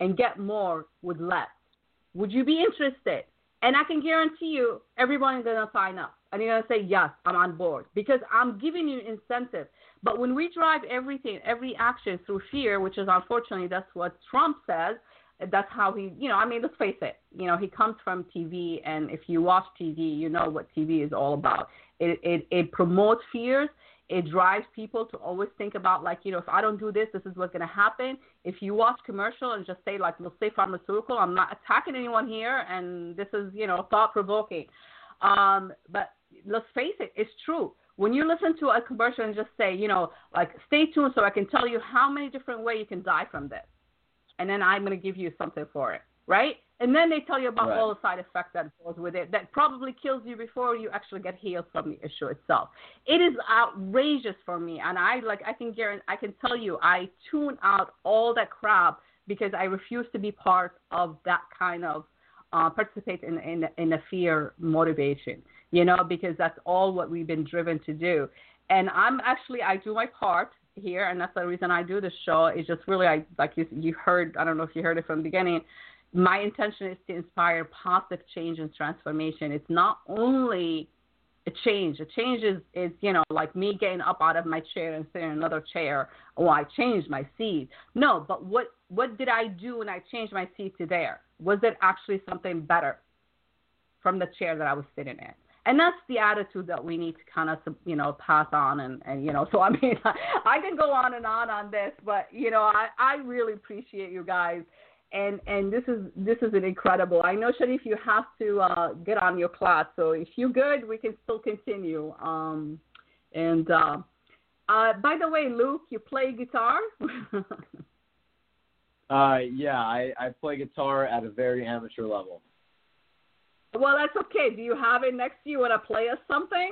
and get more with less, would you be interested? And I can guarantee you, everyone is gonna sign up and you're gonna say, yes, I'm on board because I'm giving you incentive. But when we drive everything, every action through fear, which is unfortunately that's what Trump says, that's how he, you know, I mean, let's face it, you know, he comes from TV, and if you watch TV, you know what TV is all about. It it, it promotes fears. It drives people to always think about like, you know, if I don't do this, this is what's going to happen. If you watch commercial and just say like, let's say pharmaceutical, I'm not attacking anyone here, and this is, you know, thought provoking. Um, but let's face it, it's true when you listen to a commercial and just say, you know, like, stay tuned so I can tell you how many different ways you can die from this and then I'm going to give you something for it, right? And then they tell you about right. all the side effects that goes with it that probably kills you before you actually get healed from the issue itself. It is outrageous for me, and I like I can guarantee I can tell you I tune out all that crap because I refuse to be part of that kind of uh, participate in in in a fear motivation, you know, because that's all what we've been driven to do. And I'm actually I do my part here, and that's the reason I do this show. Is just really, I like you you heard. I don't know if you heard it from the beginning. My intention is to inspire positive change and transformation. It's not only a change. A change is, is you know like me getting up out of my chair and sitting in another chair. Oh, I changed my seat. No, but what what did I do when I changed my seat to there? Was it actually something better from the chair that I was sitting in? And that's the attitude that we need to kind of you know pass on and and you know so *laughs* i mean i can go on and on on this but you know i i really appreciate you guys. And and this is this is an incredible i know shareef you have to uh get on your class. So if you're good we can still continue. Um and uh uh by the way luke you play guitar? *laughs* Uh yeah i i play guitar at a very amateur level well, that's okay. Do you have it next to you? Want to play us something?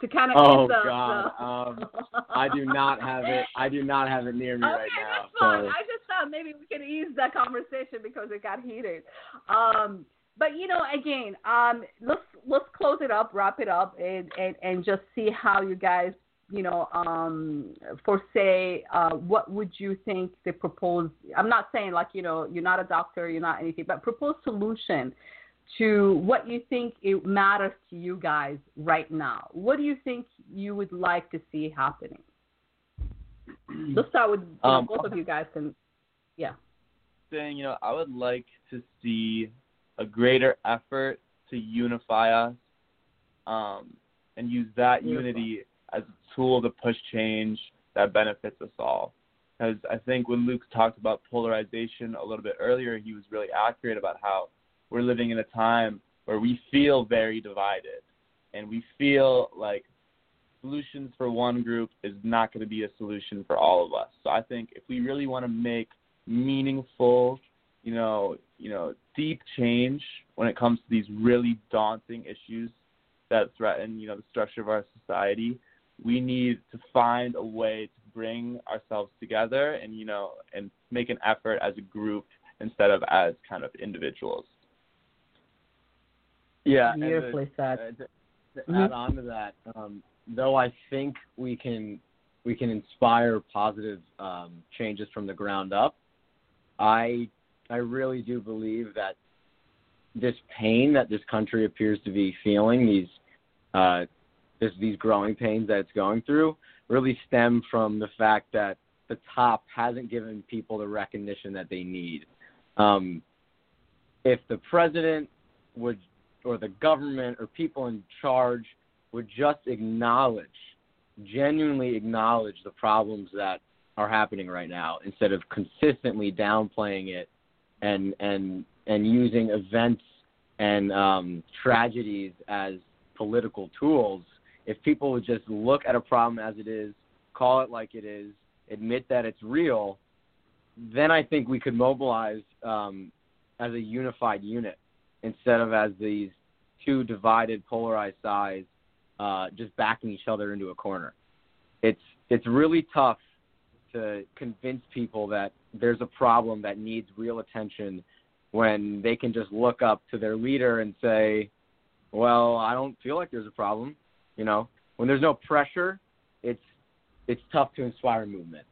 To kind of oh the, God, the... um, *laughs* I do not have it. I do not have it near me okay, right now. that's fine. So. I just thought maybe we could ease that conversation because it got heated. Um, but you know, again, um, let's let's close it up, wrap it up, and and, and just see how you guys, you know, um, for say, uh, what would you think the proposed? I'm not saying like you know you're not a doctor, you're not anything, but proposed solution to what you think it matters to you guys right now. What do you think you would like to see happening? Let's start with you know, um, both of you guys can, yeah. Saying, you know, I would like to see a greater effort to unify us, um, and use that Beautiful. unity as a tool to push change that benefits us all. Because I think when Luke talked about polarization a little bit earlier, he was really accurate about how we're living in a time where we feel very divided and we feel like solutions for one group is not going to be a solution for all of us. So I think if we really want to make meaningful, you know, you know, deep change when it comes to these really daunting issues that threaten, you know, the structure of our society, we need to find a way to bring ourselves together and, you know, and make an effort as a group instead of as kind of individuals. Yeah, beautifully said. Uh, mm-hmm. add on to that, um, though I think we can we can inspire positive um, changes from the ground up. I I really do believe that this pain that this country appears to be feeling, these uh, this, these growing pains that it's going through, really stem from the fact that the top hasn't given people the recognition that they need. Um, if the president would or the government or people in charge would just acknowledge, genuinely acknowledge the problems that are happening right now instead of consistently downplaying it and and and using events and um, tragedies as political tools. If people would just look at a problem as it is, call it like it is, admit that it's real, then I think we could mobilize um, as a unified unit instead of as these two divided, polarized sides uh, just backing each other into a corner. It's it's really tough to convince people that there's a problem that needs real attention when they can just look up to their leader and say, "Well, I don't feel like there's a problem." You know, when there's no pressure, it's it's tough to inspire movement.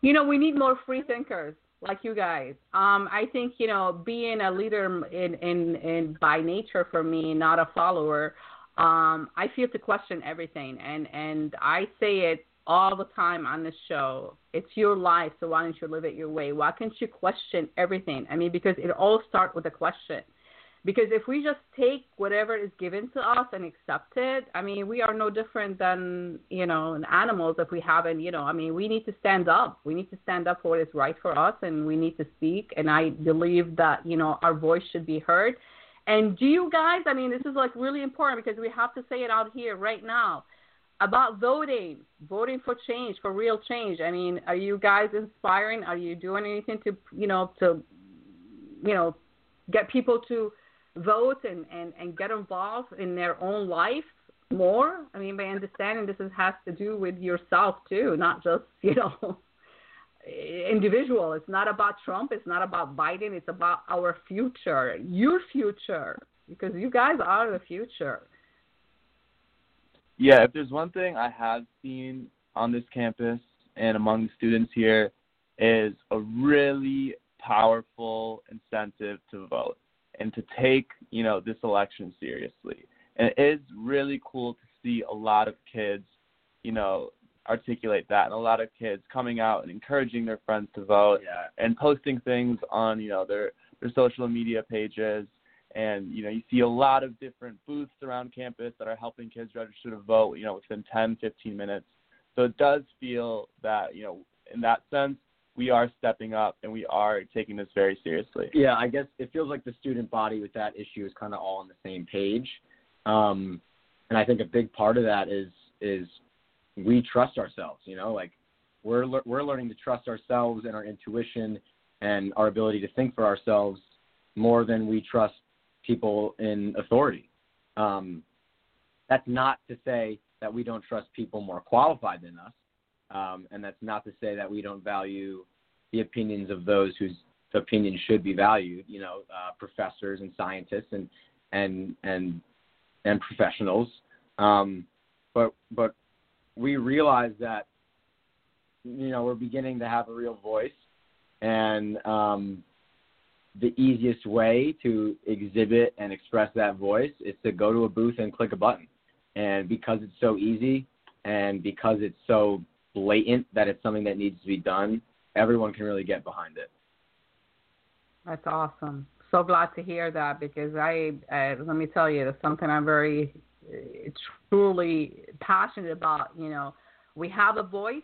You know, we need more free thinkers like you guys. Um, I think you know, being a leader in in in by nature for me, not a follower. Um, I feel to question everything, and and I say it all the time on this show. It's your life, so why don't you live it your way? Why can't you question everything? I mean, because it all starts with a question. Because if we just take whatever is given to us and accept it, I mean, we are no different than, you know, animals if we haven't, you know, I mean, we need to stand up. We need to stand up for what is right for us and we need to speak. And I believe that, you know, our voice should be heard. And do you guys, I mean, this is like really important because we have to say it out here right now about voting, voting for change, for real change. I mean, are you guys inspiring? Are you doing anything to, you know, to, you know, get people to vote and, and, and get involved in their own life more? I mean, by understanding this is, has to do with yourself too, not just, *laughs* you know, individual. It's not about Trump. It's not about Biden. It's about our future, your future, because you guys are the future. Yeah, if there's one thing I have seen on this campus and among the students here is a really powerful incentive to vote and to take, you know, this election seriously. And it is really cool to see a lot of kids, you know, articulate that and a lot of kids coming out and encouraging their friends to vote yeah. and posting things on, you know, their their social media pages and you know you see a lot of different booths around campus that are helping kids register to vote you know within 10 15 minutes so it does feel that you know in that sense we are stepping up and we are taking this very seriously yeah i guess it feels like the student body with that issue is kind of all on the same page um and i think a big part of that is is we trust ourselves you know like we're we're learning to trust ourselves and our intuition and our ability to think for ourselves more than we trust people in authority. Um, that's not to say that we don't trust people more qualified than us, um, and that's not to say that we don't value the opinions of those whose opinions should be valued. You know, uh, professors and scientists and and and and professionals. Um, but but we realize that you know we're beginning to have a real voice, and um, the easiest way to exhibit and express that voice is to go to a booth and click a button. And because it's so easy and because it's so blatant that it's something that needs to be done, everyone can really get behind it. That's awesome. So glad to hear that because I, let me tell you, it's something I'm very, uh, truly passionate about. You know, we have a voice,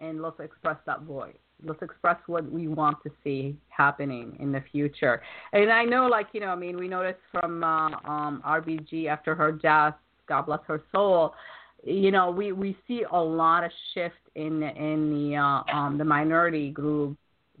and let's express that voice let's express what we want to see happening in the future. And I know, like you know, I mean, we noticed from uh, um, RBG after her death, God bless her soul. You know, we we see a lot of shift in in the uh, um, the minority group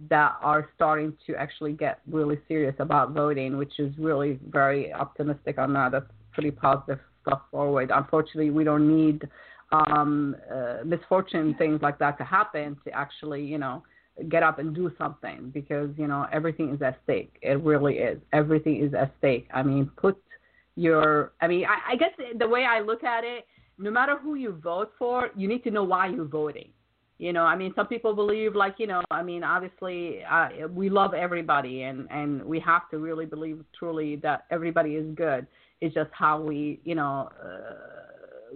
that are starting to actually get really serious about voting, which is really very optimistic on that. That's pretty positive stuff forward. Unfortunately, we don't need um, uh, misfortune things like that to happen to actually, you know, get up and do something because you know everything is at stake. It really is. Everything is at stake. I mean, put your. I mean, I, I guess the way I look at it, no matter who you vote for, you need to know why you're voting. You know, I mean, some people believe like you know, I mean, obviously, uh, we love everybody, and and we have to really believe truly that everybody is good. It's just how we, you know. Uh,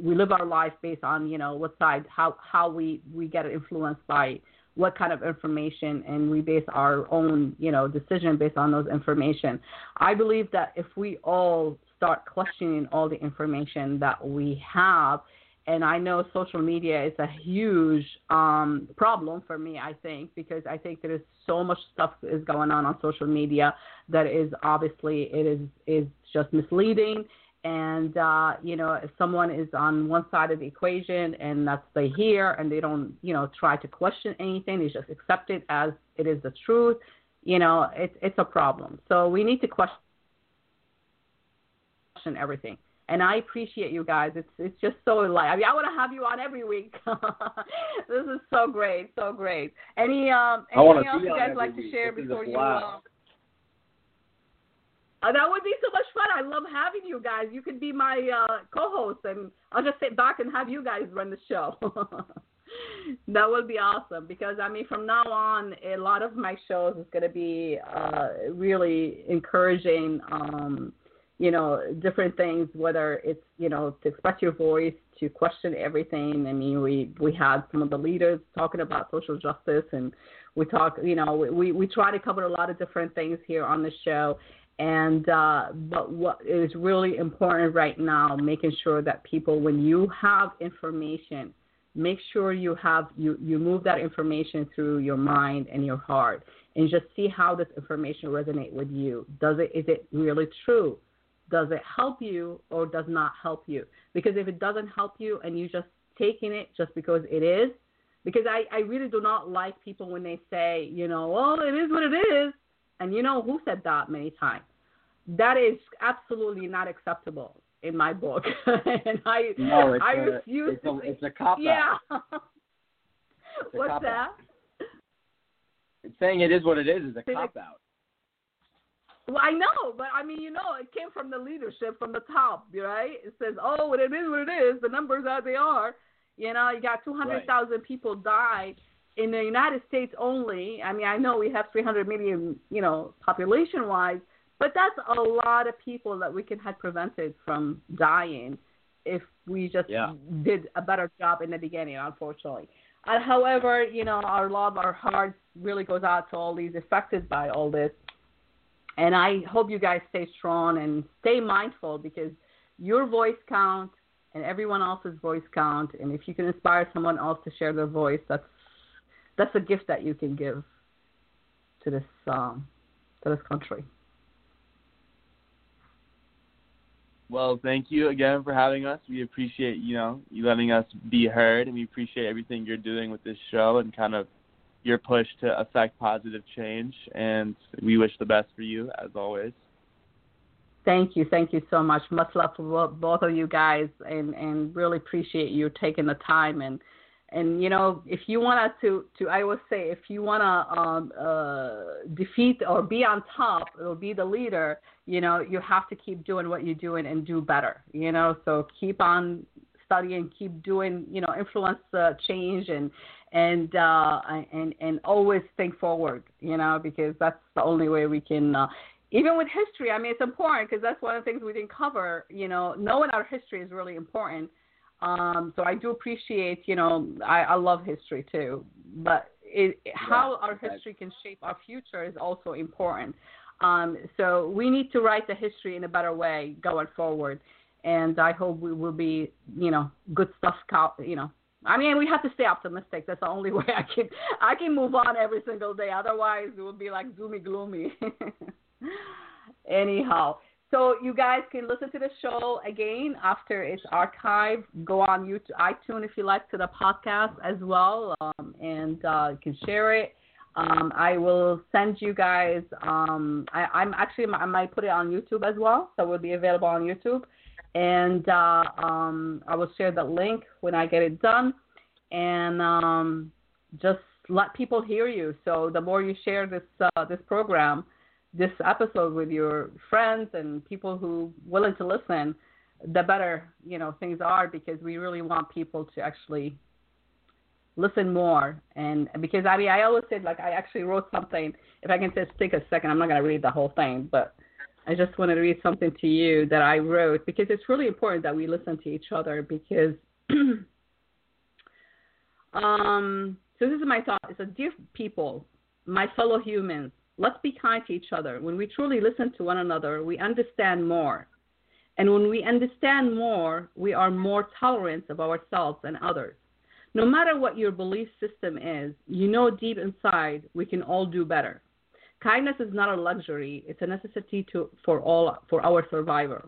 we live our life based on you know what side how how we we get influenced by what kind of information and we base our own you know decision based on those information i believe that if we all start questioning all the information that we have and I know social media is a huge um, problem for me. I think because I think there is so much stuff is going on on social media that is obviously it is is just misleading and uh, you know if someone is on one side of the equation and that's they hear and they don't you know try to question anything they just accept it as it is the truth you know it's it's a problem so we need to question question everything. And I appreciate you guys. It's it's just so like I mean I want to have you on every week. *laughs* this is so great, so great. Any um anything else you guys like to share this before you? Wow. Uh, that would be so much fun. I love having you guys. You could be my uh, co-host, and I'll just sit back and have you guys run the show. *laughs* that would be awesome because I mean, from now on, a lot of my shows is going to be uh, really encouraging. Um, you know, different things, whether it's you know to express your voice, to question everything. I mean, we we had some of the leaders talking about social justice, and we talk. You know, we we try to cover a lot of different things here on the show. And uh, but what is really important right now, making sure that people, when you have information, make sure you have you you move that information through your mind and your heart, and just see how this information resonate with you. Does it is it really true? Does it help you or does not help you? Because if it doesn't help you and you just taking it just because it is, because I, I really do not like people when they say, you know, well, it is what it is. And you know who said that many times. That is absolutely not acceptable in my book. *laughs* and I No, it's I a, refuse it's to a, it's a cop *laughs* Yeah. What's that? It's saying it is what it is is a cop out. Well, I know, but I mean, you know, it came from the leadership, from the top, right? It says, "Oh, what it is what it is. The numbers are they are." You know, you got 200,000 people died in the United States only. I mean, I know we have 300 million, you know, population-wise, but that's a lot of people that we can have prevented from dying if we just Yeah. did a better job in the beginning. Unfortunately. Uh, however, you know, our love, our heart really goes out to all these affected by all this. And I hope you guys stay strong and stay mindful because your voice counts and everyone else's voice counts. And if you can inspire someone else to share their voice, that's that's a gift that you can give to this um, to this country. Well, thank you again for having us. We appreciate, you know, you letting us be heard and we appreciate everything you're doing with this show and kind of your push to affect positive change and we wish the best for you as always. Thank you, thank you so much. Much love for both of you guys, and and really appreciate you taking the time and and you know if you want to to I would say if you want to um, uh, defeat or be on top or be the leader, you know you have to keep doing what you're doing and do better. You know, so keep on studying, keep doing you know influence uh, change and and uh, and and always think forward. You know because that's the only way we can. Uh, even with history, I mean, it's important because that's one of the things we didn't cover. You know, knowing our history is really important. Um, so I do appreciate, you know, I, I love history too, but it, how our history can shape our future is also important. Um, so we need to write the history in a better way going forward, and I hope we will be, you know, good stuff. You know, I mean, we have to stay optimistic. That's the only *laughs* way I can I can move on every single day. Otherwise, it would be like doomy gloomy. *laughs* Anyhow, so you guys can listen to the show again after it's archived. Go on YouTube, iTunes if you like to the podcast as well, um, and uh, you can share it. Um, I will send you guys. Um, I, I'm actually I might put it on YouTube as well, so it will be available on YouTube. And uh, um, I will share the link when I get it done, and um, just let people hear you. So the more you share this uh, this program, this episode with your friends and people who willing to listen, the better you know things are because we really want people to actually listen more. And because I mean I always said like I actually wrote something. If I can just take a second I'm not to read the whole thing but I just wanted to read something to you that I wrote because it's really important that we listen to each other because *clears throat* um so this is my thought a dear people my fellow humans Let's be kind to each other. When we truly listen to one another, we understand more. And when we understand more, we are more tolerant of ourselves and others. No matter what your belief system is, you know deep inside we can all do better. Kindness is not a luxury, it's a necessity to, for all for our survival.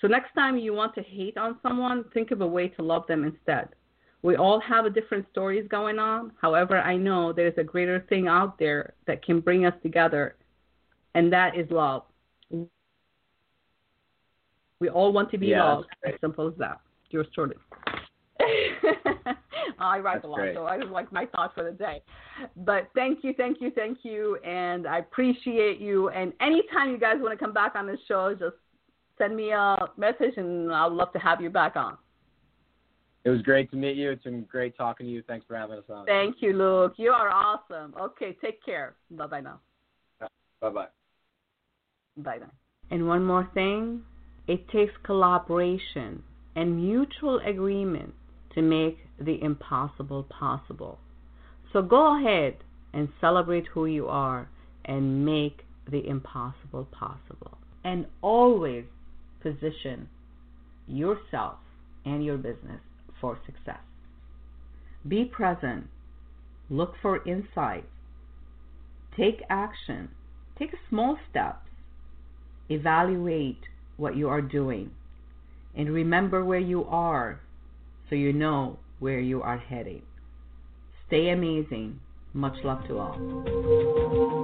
So next time you want to hate on someone, think of a way to love them instead. We all have a different stories going on. However, I know there's a greater thing out there that can bring us together, and that is love. We all want to be Yeah, loved. As simple as that. Yours *laughs* truly. I write That's a lot, great. so I just like my thoughts for the day. But thank you, thank you, thank you, and I appreciate you. And anytime you guys want to come back on this show, just send me a message, and I'd love to have you back on. It was great to meet you. It's been great talking to you. Thanks for having us on. Thank you, Luke. You are awesome. Okay, take care. Bye bye now. Bye bye. Bye bye. And one more thing it takes collaboration and mutual agreement to make the impossible possible. So go ahead and celebrate who you are and make the impossible possible. And always position yourself and your business for success. Be present. Look for insights. Take action. Take small steps. Evaluate what you are doing. And remember where you are so you know where you are heading. Stay amazing. Much love to all.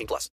18 plus.